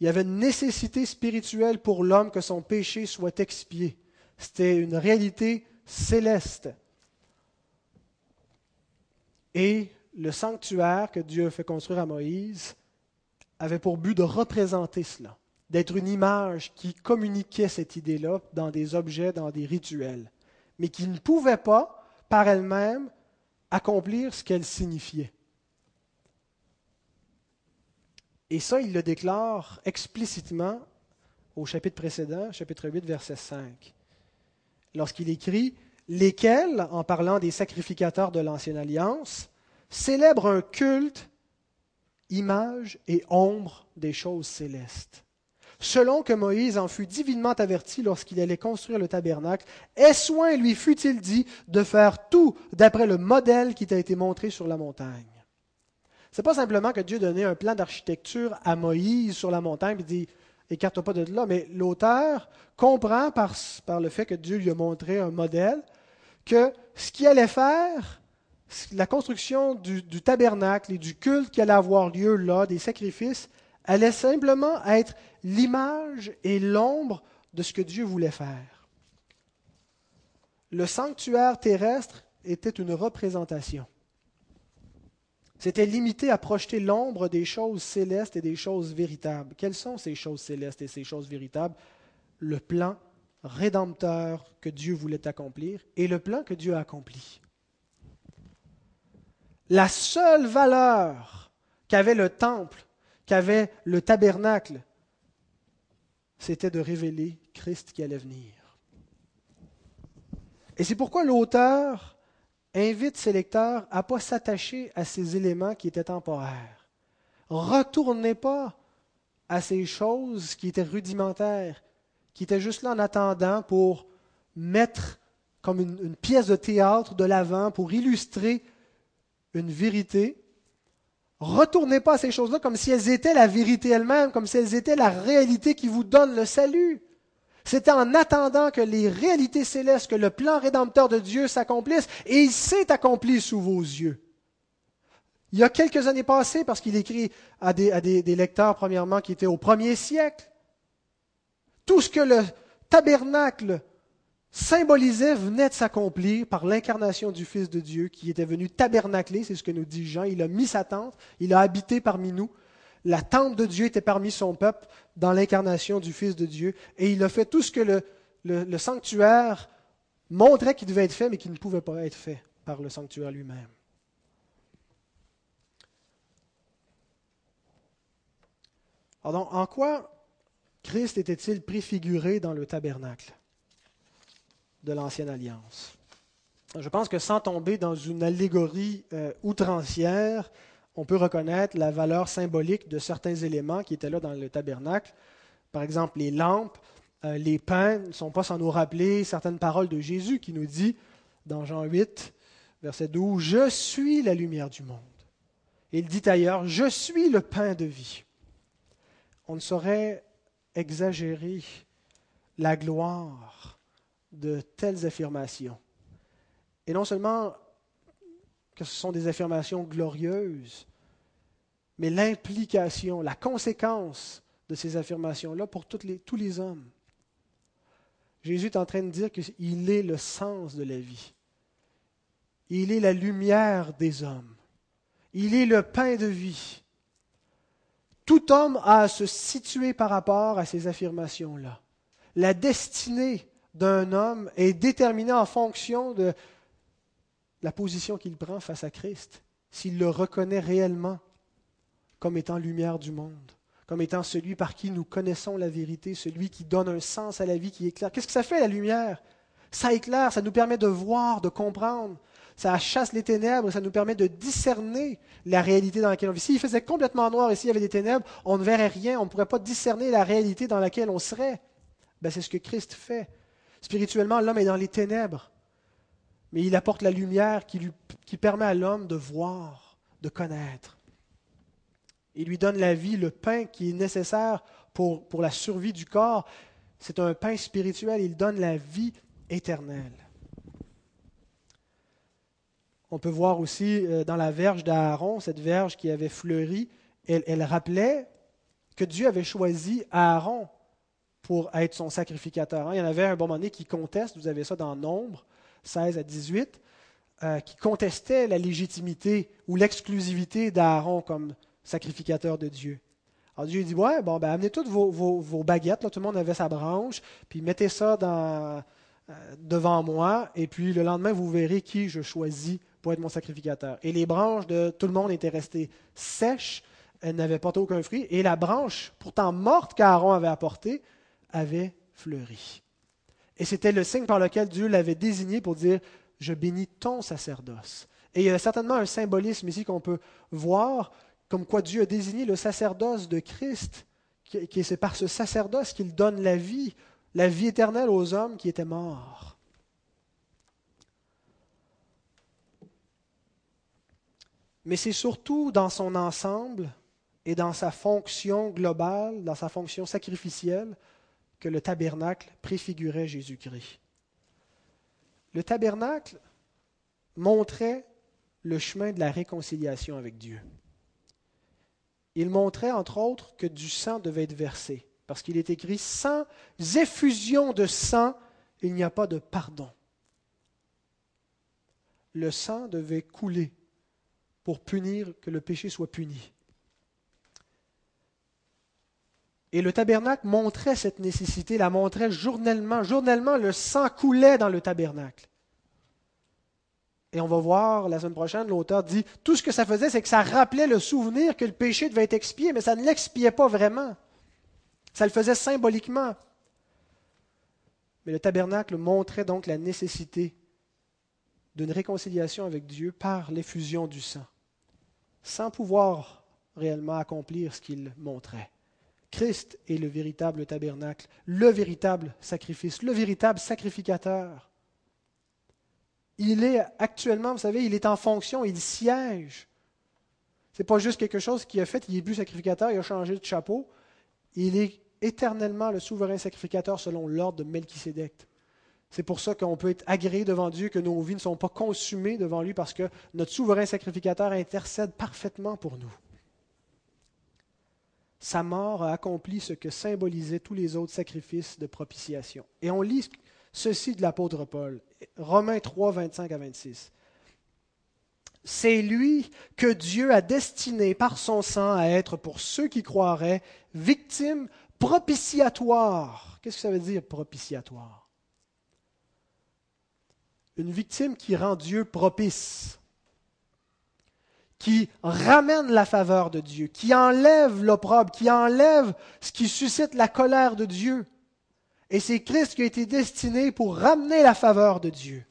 Il y avait une nécessité spirituelle pour l'homme que son péché soit expié. C'était une réalité céleste. Et le sanctuaire que Dieu fait construire à Moïse avait pour but de représenter cela, d'être une image qui communiquait cette idée-là dans des objets, dans des rituels mais qui ne pouvait pas, par elle-même, accomplir ce qu'elle signifiait. Et ça, il le déclare explicitement au chapitre précédent, chapitre 8, verset 5, lorsqu'il écrit Lesquels, en parlant des sacrificateurs de l'Ancienne Alliance, célèbrent un culte, image et ombre des choses célestes. Selon que Moïse en fut divinement averti lorsqu'il allait construire le tabernacle, aie soin, lui fut-il dit, de faire tout d'après le modèle qui t'a été montré sur la montagne? C'est pas simplement que Dieu donnait un plan d'architecture à Moïse sur la montagne et dit écarte pas de là, mais l'auteur comprend par, par le fait que Dieu lui a montré un modèle que ce qu'il allait faire, la construction du, tabernacle et du culte qui allait avoir lieu là, des sacrifices, allait simplement être l'image et l'ombre de ce que Dieu voulait faire. Le sanctuaire terrestre était une représentation. C'était limité à projeter l'ombre des choses célestes et des choses véritables. Quelles sont ces choses célestes et ces choses véritables? Le plan rédempteur que Dieu voulait accomplir et le plan que Dieu a accompli. La seule valeur qu'avait le temple, qu'avait le tabernacle, c'était de révéler Christ qui allait venir. Et c'est pourquoi l'auteur invite ses lecteurs à ne pas s'attacher à ces éléments qui étaient temporaires. Retournez pas à ces choses qui étaient rudimentaires, qui étaient juste là en attendant pour mettre comme une, une pièce de théâtre de l'avant, pour illustrer une vérité, retournez pas à ces choses-là comme si elles étaient la vérité elle-même, comme si elles étaient la réalité qui vous donne le salut. C'était en attendant que les réalités célestes, que le plan rédempteur de Dieu s'accomplisse, et il s'est accompli sous vos yeux. Il y a quelques années passées, parce qu'il écrit à, des, à des, des, lecteurs, premièrement, qui étaient au premier siècle, tout ce que le tabernacle symbolisait venait de s'accomplir par l'incarnation du Fils de Dieu qui était venu tabernacler, c'est ce que nous dit Jean. Il a mis sa tente, il a habité parmi nous. La tente de Dieu était parmi son peuple dans l'incarnation du Fils de Dieu. Et il a fait tout ce que le, sanctuaire montrait qu'il devait être fait, mais qui ne pouvait pas être fait par le sanctuaire lui-même. Alors, en quoi Christ était-il préfiguré dans le tabernacle? De l'Ancienne Alliance. Je pense que sans tomber dans une allégorie euh, outrancière, on peut reconnaître la valeur symbolique de certains éléments qui étaient là dans le tabernacle. Par exemple, les lampes, euh, les pains ne sont pas sans nous rappeler certaines paroles de Jésus qui nous dit dans Jean 8, verset 12, Je suis la lumière du monde. il dit ailleurs, Je suis le pain de vie. On ne saurait exagérer la gloire de telles affirmations. Et non seulement que ce sont des affirmations glorieuses, mais l'implication, la conséquence de ces affirmations-là pour tous les hommes. Jésus est en train de dire qu'il est le sens de la vie. Il est la lumière des hommes. Il est le pain de vie. Tout homme a à se situer par rapport à ces affirmations-là. La destinée d'un homme est déterminé en fonction de la position qu'il prend face à Christ, s'il le reconnaît réellement comme étant lumière du monde, comme étant celui par qui nous connaissons la vérité, celui qui donne un sens à la vie qui éclaire. Qu'est-ce que ça fait la lumière? Ça éclaire, ça nous permet de voir, de comprendre. Ça chasse les ténèbres, ça nous permet de discerner la réalité dans laquelle on vit. S'il faisait complètement noir et s'il y avait des ténèbres, on ne verrait rien, on ne pourrait pas discerner la réalité dans laquelle on serait. Ben, c'est ce que Christ fait. Spirituellement, l'homme est dans les ténèbres, mais il apporte la lumière qui, permet à l'homme de voir, de connaître. Il lui donne la vie, le pain qui est nécessaire pour, la survie du corps. C'est un pain spirituel, il donne la vie éternelle. On peut voir aussi euh, dans la verge d'Aaron, cette verge qui avait fleuri, elle rappelait que Dieu avait choisi Aaron pour être son sacrificateur. Hein. Il y en avait un bon moment donné qui conteste, vous avez ça dans Nombre 16 à 18, euh, qui contestait la légitimité ou l'exclusivité d'Aaron comme sacrificateur de Dieu. Alors Dieu dit, ouais, bon, ben, amenez toutes vos, baguettes, tout le monde avait sa branche, puis mettez ça euh, devant moi, et puis le lendemain, vous verrez qui je choisis pour être mon sacrificateur. Et les branches de tout le monde étaient restées sèches, elles n'avaient pas aucun fruit, et la branche, pourtant morte qu'Aaron avait apportée, avait fleuri. Et c'était le signe par lequel Dieu l'avait désigné pour dire, je bénis ton sacerdoce. Et il y a certainement un symbolisme ici qu'on peut voir, comme quoi Dieu a désigné le sacerdoce de Christ que c'est par ce sacerdoce qu'il donne la vie, la vie éternelle aux hommes qui étaient morts. Mais c'est surtout dans son ensemble et dans sa fonction globale, dans sa fonction sacrificielle, que le tabernacle préfigurait Jésus-Christ. Le tabernacle montrait le chemin de la réconciliation avec Dieu. Il montrait, entre autres, que du sang devait être versé, parce qu'il est écrit, sans effusion de sang, il n'y a pas de pardon. Le sang devait couler pour punir, que le péché soit puni. Et le tabernacle montrait cette nécessité, la montrait journellement. Journellement, le sang coulait dans le tabernacle. Et on va voir la semaine prochaine, l'auteur dit, tout ce que ça faisait, c'est que ça rappelait le souvenir que le péché devait être expié, mais ça ne l'expiait pas vraiment. Ça le faisait symboliquement. Mais le tabernacle montrait donc la nécessité d'une réconciliation avec Dieu par l'effusion du sang, sans pouvoir réellement accomplir ce qu'il montrait. Christ est le véritable tabernacle, le véritable sacrifice, le véritable sacrificateur. Il est actuellement, vous savez, il est en fonction, il siège. Ce n'est pas juste quelque chose qu'il a fait, il est plus sacrificateur, il a changé de chapeau. Il est éternellement le souverain sacrificateur selon l'ordre de Melchisédek. C'est pour ça qu'on peut être agréé devant Dieu, que nos vies ne sont pas consumées devant lui, parce que notre souverain sacrificateur intercède parfaitement pour nous. Sa mort a accompli ce que symbolisaient tous les autres sacrifices de propitiation. Et on lit ceci de l'apôtre Paul, Romains 3, 25 à 26. C'est lui que Dieu a destiné par son sang à être pour ceux qui croiraient victime propitiatoire. Qu'est-ce que ça veut dire propitiatoire Une victime qui rend Dieu propice, qui ramène la faveur de Dieu, qui enlève l'opprobre, qui enlève ce qui suscite la colère de Dieu. Et c'est Christ qui a été destiné pour ramener la faveur de Dieu,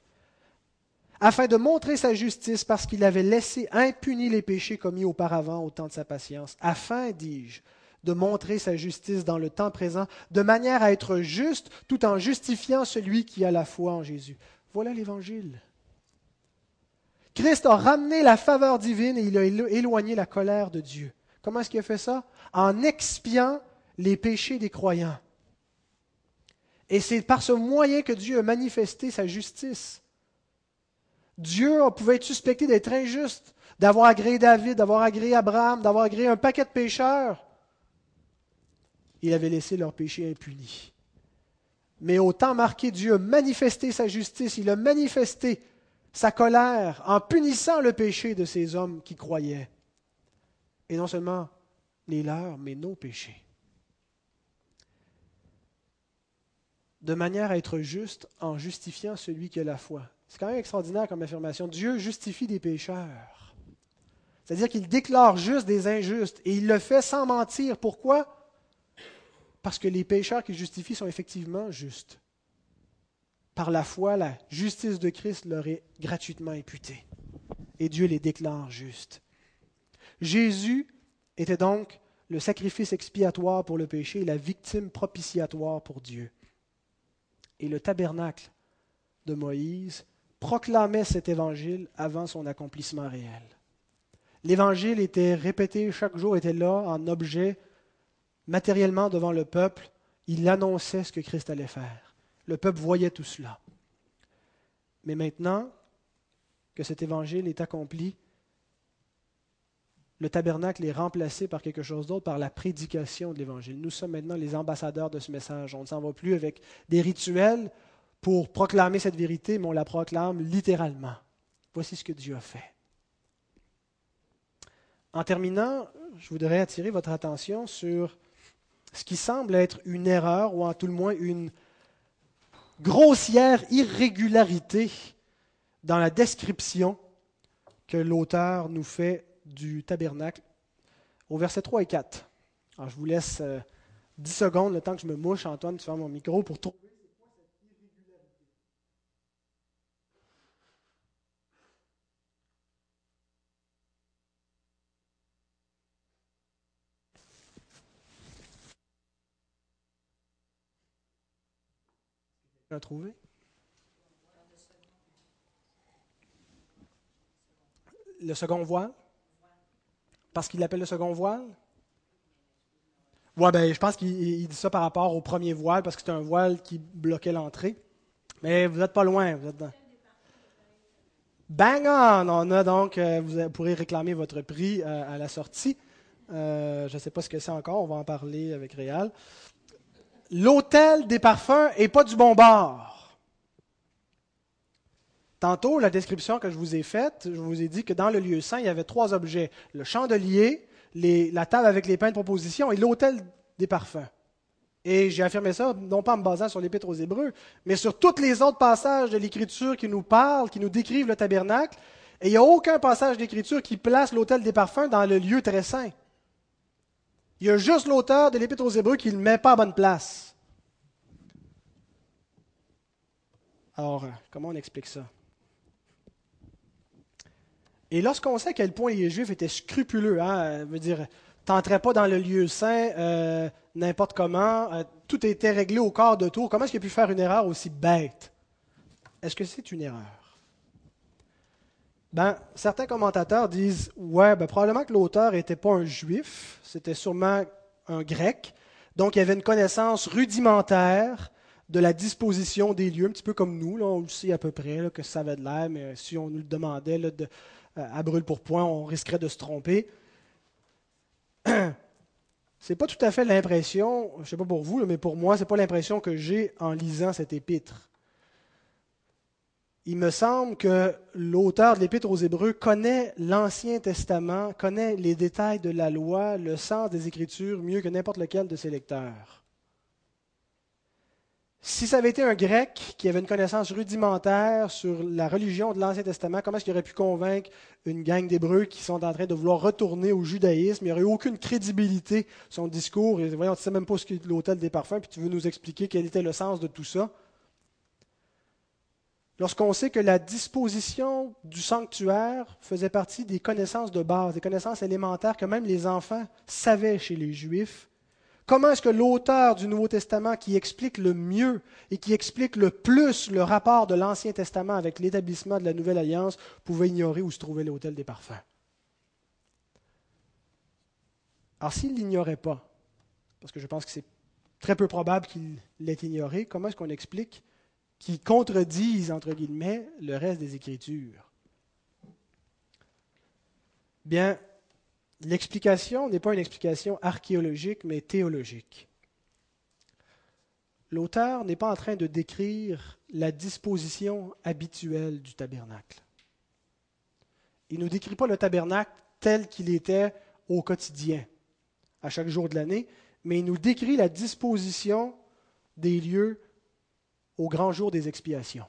afin de montrer sa justice parce qu'il avait laissé impunis les péchés commis auparavant au temps de sa patience, afin, dis-je, de montrer sa justice dans le temps présent, de manière à être juste tout en justifiant celui qui a la foi en Jésus. Voilà l'Évangile. Christ a ramené la faveur divine et il a éloigné la colère de Dieu. Comment est-ce qu'il a fait ça? En expiant les péchés des croyants. Et c'est par ce moyen que Dieu a manifesté sa justice. Dieu pouvait être suspecté d'être injuste, d'avoir agréé David, d'avoir agréé Abraham, d'avoir agréé un paquet de pécheurs. Il avait laissé leurs péchés impunis. Mais au temps marqué, Dieu a manifesté sa justice, il a manifesté sa colère en punissant le péché de ces hommes qui croyaient. Et non seulement les leurs, mais nos péchés. de manière à être juste en justifiant celui qui a la foi. C'est quand même extraordinaire comme affirmation. Dieu justifie des pécheurs. C'est-à-dire qu'il déclare juste des injustes et il le fait sans mentir. Pourquoi? Parce que les pécheurs qu'il justifie sont effectivement justes. Par la foi, la justice de Christ leur est gratuitement imputée. Et Dieu les déclare justes. Jésus était donc le sacrifice expiatoire pour le péché et la victime propitiatoire pour Dieu et le tabernacle de Moïse proclamait cet évangile avant son accomplissement réel. L'évangile était répété chaque jour, était là en objet matériellement devant le peuple. Il annonçait ce que Christ allait faire. Le peuple voyait tout cela. Mais maintenant que cet évangile est accompli, le tabernacle est remplacé par quelque chose d'autre, par la prédication de l'Évangile. Nous sommes maintenant les ambassadeurs de ce message. On ne s'en va plus avec des rituels pour proclamer cette vérité, mais on la proclame littéralement. Voici ce que Dieu a fait. En terminant, je voudrais attirer votre attention sur ce qui semble être une erreur, ou en tout le moins une grossière irrégularité dans la description que l'auteur nous fait du tabernacle au verset 3 et 4. Alors, je vous laisse 10 euh, secondes, le temps que je me mouche, Antoine, tu fermes mon micro pour trouver Le second voile? Parce qu'il l'appelle le second voile? Ouais, ben, je pense qu'il dit ça par rapport au premier voile, parce que c'est un voile qui bloquait l'entrée. Mais vous n'êtes pas loin, vous êtes dans. Bang on! On a donc, euh, vous pourrez réclamer votre prix euh, à la sortie. Euh, je ne sais pas ce que c'est encore, on va en parler avec Réal. L'hôtel des parfums et pas du bon bord. Tantôt, la description que je vous ai faite, je vous ai dit que dans le lieu saint, il y avait trois objets. Le chandelier, la table avec les pains de proposition et l'hôtel des parfums. Et j'ai affirmé ça, non pas en me basant sur l'Épître aux Hébreux, mais sur tous les autres passages de l'Écriture qui nous parlent, qui nous décrivent le tabernacle. Et il n'y a aucun passage d'Écriture qui place l'hôtel des parfums dans le lieu très saint. Il y a juste l'auteur de l'Épître aux Hébreux qui ne le met pas à bonne place. Alors, comment on explique ça? Et lorsqu'on sait à quel point les Juifs étaient scrupuleux, hein, veut dire, t'entrais pas dans le lieu saint euh, n'importe comment, euh, tout était réglé au quart de tour. Comment est-ce qu'il a pu faire une erreur aussi bête? Est-ce que c'est une erreur? Ben, certains commentateurs disent ouais, ben, probablement que l'auteur n'était pas un juif, c'était sûrement un grec, donc il avait une connaissance rudimentaire de la disposition des lieux, un petit peu comme nous, là, on le sait à peu près que ça avait de l'air, mais si on nous le demandait de, euh, à brûle pour point, on risquerait de se tromper. C'est pas tout à fait l'impression, je ne sais pas pour vous, mais pour moi, ce n'est pas l'impression que j'ai en lisant cet épître. Il me semble que l'auteur de l'épître aux Hébreux connaît l'Ancien Testament, connaît les détails de la loi, le sens des Écritures mieux que n'importe lequel de ses lecteurs. Si ça avait été un grec qui avait une connaissance rudimentaire sur la religion de l'Ancien Testament, comment est-ce qu'il aurait pu convaincre une gang d'Hébreux qui sont en train de vouloir retourner au judaïsme? Il n'y aurait aucune crédibilité son discours. Et, voyons, tu ne sais même pas ce qu'est l'hôtel des parfums, puis tu veux nous expliquer quel était le sens de tout ça. Lorsqu'on sait que la disposition du sanctuaire faisait partie des connaissances de base, des connaissances élémentaires que même les enfants savaient chez les Juifs, Comment est-ce que l'auteur du Nouveau Testament, qui explique le mieux et qui explique le plus le rapport de l'Ancien Testament avec l'établissement de la Nouvelle Alliance, pouvait ignorer où se trouvait l'autel des parfums? Alors s'il ne l'ignorait pas, parce que je pense que c'est très peu probable qu'il l'ait ignoré, comment est-ce qu'on explique qu'il contredise, entre guillemets, le reste des Écritures Bien, L'explication n'est pas une explication archéologique, mais théologique. L'auteur n'est pas en train de décrire la disposition habituelle du tabernacle. Il ne nous décrit pas le tabernacle tel qu'il était au quotidien, à chaque jour de l'année, mais il nous décrit la disposition des lieux au grand jour des expiations.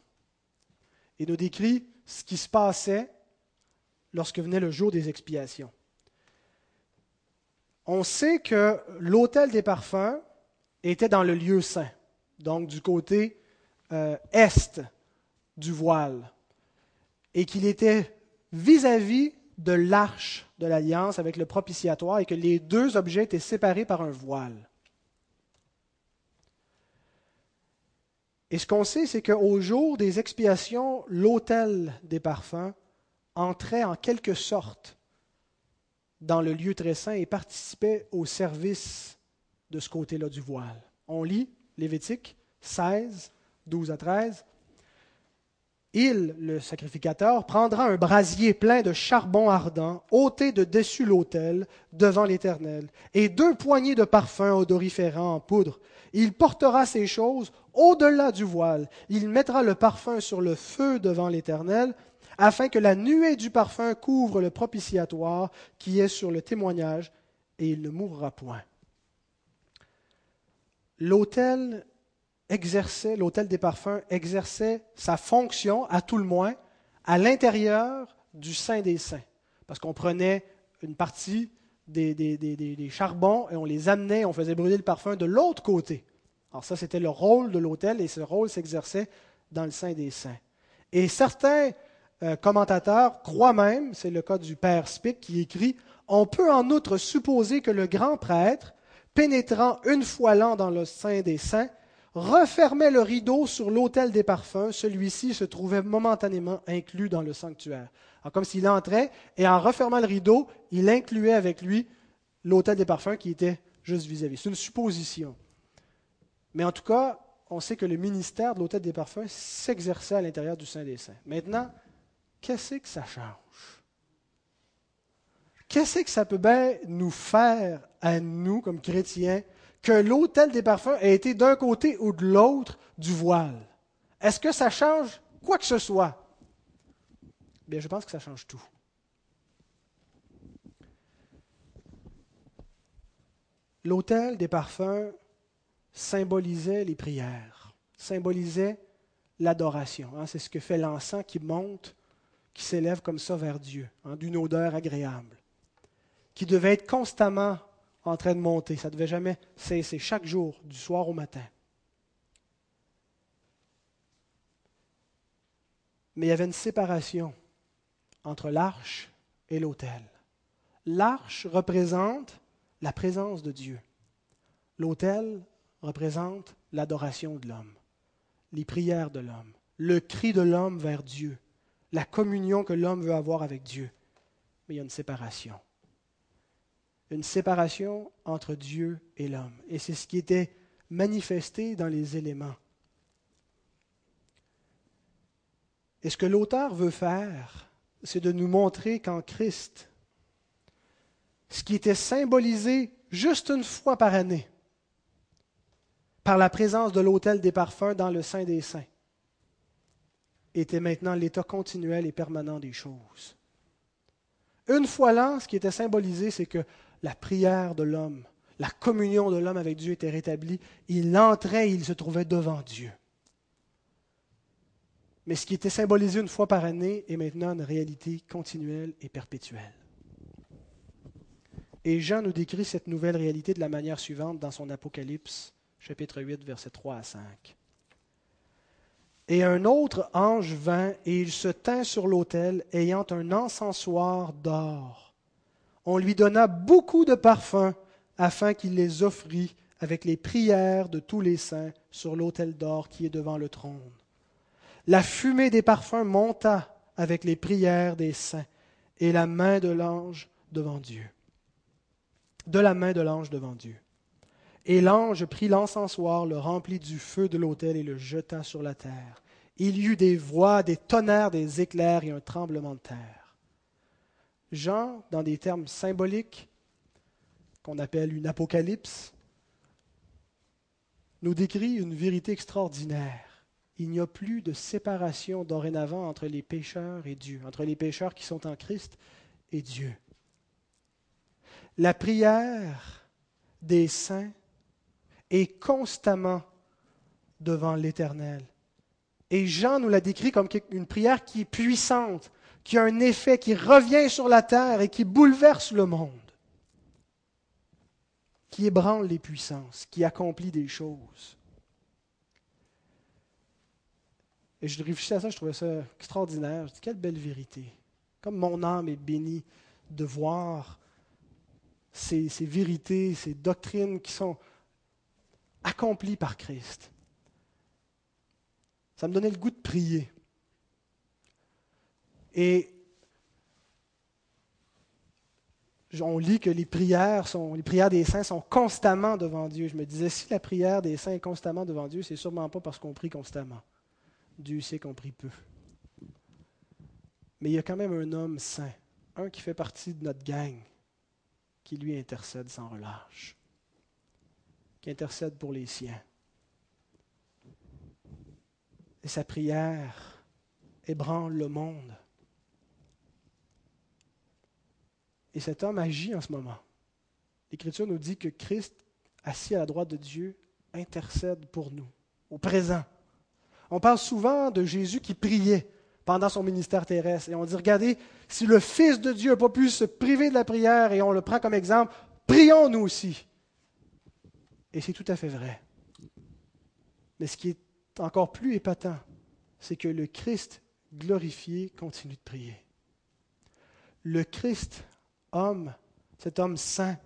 Il nous décrit ce qui se passait lorsque venait le jour des expiations on sait que l'autel des parfums était dans le lieu saint, donc du côté euh, est du voile, et qu'il était vis-à-vis de l'arche de l'alliance avec le propitiatoire, et que les deux objets étaient séparés par un voile. Et ce qu'on sait, c'est qu'au jour des expiations, l'autel des parfums entrait en quelque sorte dans le lieu très saint et participait au service de ce côté-là du voile. On lit Lévitique 16, 12 à 13. Il, le sacrificateur, prendra un brasier plein de charbon ardent, ôté de dessus l'autel, devant l'Éternel, et deux poignées de parfum odoriférant en poudre. Il portera ces choses au-delà du voile. Il mettra le parfum sur le feu devant l'Éternel, afin que la nuée du parfum couvre le propitiatoire qui est sur le témoignage, et il ne mourra point. L'autel exerçait, l'autel des parfums exerçait sa fonction, à tout le moins, à l'intérieur du Saint des Saints. Parce qu'on prenait une partie des, des, charbons et on les amenait, on faisait brûler le parfum de l'autre côté. Alors ça, c'était le rôle de l'autel et ce rôle s'exerçait dans le Saint des Saints. Et certains euh, commentateur croit même, c'est le cas du père Spick qui écrit, on peut en outre supposer que le grand prêtre, pénétrant une fois l'an dans le sein des saints, refermait le rideau sur l'autel des parfums, celui-ci se trouvait momentanément inclus dans le sanctuaire. Alors, comme s'il entrait, et en refermant le rideau, il incluait avec lui l'autel des parfums qui était juste vis-à-vis. C'est une supposition. Mais en tout cas, on sait que le ministère de l'autel des parfums s'exerçait à l'intérieur du Saint des Saints. Maintenant, qu'est-ce que ça change? Qu'est-ce que ça peut bien nous faire à nous, comme chrétiens, que l'autel des parfums ait été d'un côté ou de l'autre du voile? Est-ce que ça change quoi que ce soit? Bien, je pense que ça change tout. L'autel des parfums symbolisait les prières, symbolisait l'adoration. Hein. c'est ce que fait l'encens qui monte, qui s'élève comme ça vers Dieu, hein, d'une odeur agréable, qui devait être constamment en train de monter. Ça ne devait jamais cesser, chaque jour, du soir au matin. Mais il y avait une séparation entre l'arche et l'autel. L'arche représente la présence de Dieu. L'autel représente l'adoration de l'homme, les prières de l'homme, le cri de l'homme vers Dieu, la communion que l'homme veut avoir avec Dieu. Mais il y a une séparation. Une séparation entre Dieu et l'homme. Et c'est ce qui était manifesté dans les éléments. Et ce que l'auteur veut faire, c'est de nous montrer qu'en Christ, ce qui était symbolisé juste une fois par année, par la présence de l'autel des parfums dans le sein des saints, était maintenant l'état continuel et permanent des choses. Une fois l'an, ce qui était symbolisé, c'est que la prière de l'homme, la communion de l'homme avec Dieu était rétablie. Il entrait et il se trouvait devant Dieu. Mais ce qui était symbolisé une fois par année est maintenant une réalité continuelle et perpétuelle. Et Jean nous décrit cette nouvelle réalité de la manière suivante dans son Apocalypse, chapitre 8, versets 3 à 5. Et un autre ange vint, et il se tint sur l'autel, ayant un encensoir d'or. On lui donna beaucoup de parfums, afin qu'il les offrît avec les prières de tous les saints sur l'autel d'or qui est devant le trône. La fumée des parfums monta avec les prières des saints et la main de l'ange devant Dieu. De la main de l'ange devant Dieu. Et l'ange prit l'encensoir, le remplit du feu de l'autel et le jeta sur la terre. Il y eut des voix, des tonnerres, des éclairs et un tremblement de terre. Jean, dans des termes symboliques, qu'on appelle une apocalypse, nous décrit une vérité extraordinaire. Il n'y a plus de séparation dorénavant entre les pécheurs et Dieu, entre les pécheurs qui sont en Christ et Dieu. La prière des saints est constamment devant l'Éternel. Et Jean nous l'a décrit comme une prière qui est puissante, qui a un effet, qui revient sur la terre et qui bouleverse le monde, qui ébranle les puissances, qui accomplit des choses. Et je réfléchissais à ça, je trouvais ça extraordinaire. Je dis, quelle belle vérité. Comme mon âme est bénie de voir ces vérités, ces doctrines qui sont accompli par Christ. Ça me donnait le goût de prier. Et on lit que les prières, des saints sont constamment devant Dieu. Je me disais, si la prière des saints est constamment devant Dieu, c'est sûrement pas parce qu'on prie constamment. Dieu sait qu'on prie peu. Mais il y a quand même un homme saint, un qui fait partie de notre gang, qui lui intercède sans relâche qui intercède pour les siens. Et sa prière ébranle le monde. Et cet homme agit en ce moment. L'Écriture nous dit que Christ, assis à la droite de Dieu, intercède pour nous, au présent. On parle souvent de Jésus qui priait pendant son ministère terrestre. Et on dit, regardez, si le Fils de Dieu n'a pas pu se priver de la prière, et on le prend comme exemple, prions nous aussi. Et c'est tout à fait vrai. Mais ce qui est encore plus épatant, c'est que le Christ glorifié continue de prier. Le Christ, homme, cet homme saint,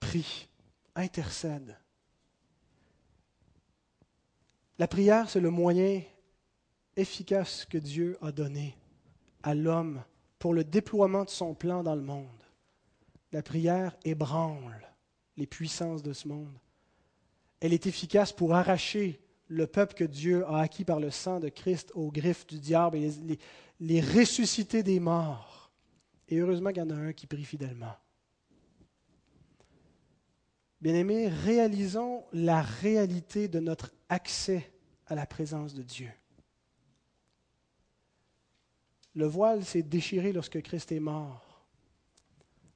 prie, intercède. La prière, c'est le moyen efficace que Dieu a donné à l'homme pour le déploiement de son plan dans le monde. La prière ébranle les puissances de ce monde. Elle est efficace pour arracher le peuple que Dieu a acquis par le sang de Christ aux griffes du diable et les, ressusciter des morts. Et heureusement qu'il y en a un qui prie fidèlement. Bien-aimés, réalisons la réalité de notre accès à la présence de Dieu. Le voile s'est déchiré lorsque Christ est mort,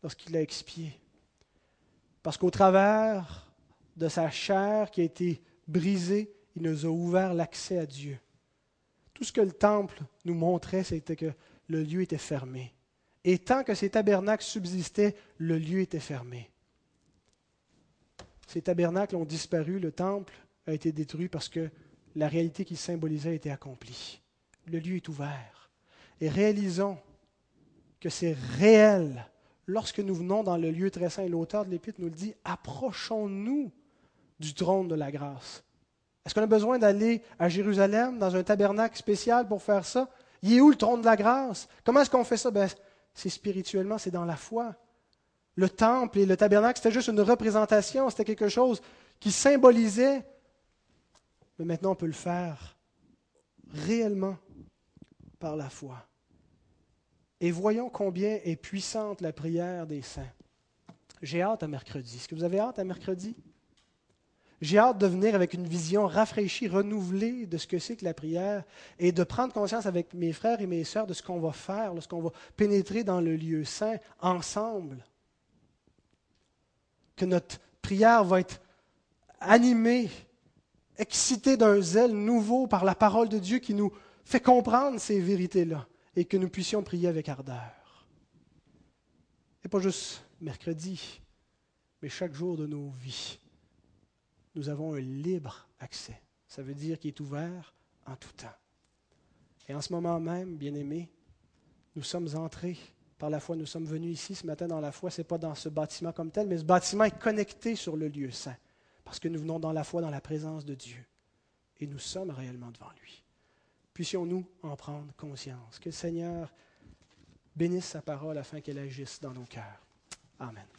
lorsqu'il a expié. Parce qu'au travers de sa chair qui a été brisée, il nous a ouvert l'accès à Dieu. Tout ce que le temple nous montrait, c'était que le lieu était fermé. Et tant que ces tabernacles subsistaient, le lieu était fermé. Ces tabernacles ont disparu, le temple a été détruit parce que la réalité qu'il symbolisait été accomplie. Le lieu est ouvert. Et réalisons que c'est réel lorsque nous venons dans le lieu très saint. L'auteur de l'Épître nous le dit, approchons-nous du trône de la grâce. Est-ce qu'on a besoin d'aller à Jérusalem dans un tabernacle spécial pour faire ça? Il est où le trône de la grâce? Comment est-ce qu'on fait ça? Ben, c'est spirituellement, c'est dans la foi. Le temple et le tabernacle, c'était juste une représentation, c'était quelque chose qui symbolisait. Mais maintenant, on peut le faire réellement par la foi. Et voyons combien est puissante la prière des saints. J'ai hâte à mercredi. Est-ce que vous avez hâte à mercredi? J'ai hâte de venir avec une vision rafraîchie, renouvelée de ce que c'est que la prière et de prendre conscience avec mes frères et mes sœurs de ce qu'on va faire lorsqu'on va pénétrer dans le lieu saint ensemble. Que notre prière va être animée, excitée d'un zèle nouveau par la parole de Dieu qui nous fait comprendre ces vérités-là et que nous puissions prier avec ardeur. Et pas juste mercredi, mais chaque jour de nos vies. Nous avons un libre accès. Ça veut dire qu'il est ouvert en tout temps. Et en ce moment même, bien-aimés, nous sommes entrés par la foi. Nous sommes venus ici ce matin dans la foi. Ce n'est pas dans ce bâtiment comme tel, mais ce bâtiment est connecté sur le lieu saint. Parce que nous venons dans la foi, dans la présence de Dieu. Et nous sommes réellement devant lui Puissions-nous en prendre conscience. Que le Seigneur bénisse sa parole afin qu'elle agisse dans nos cœurs. Amen.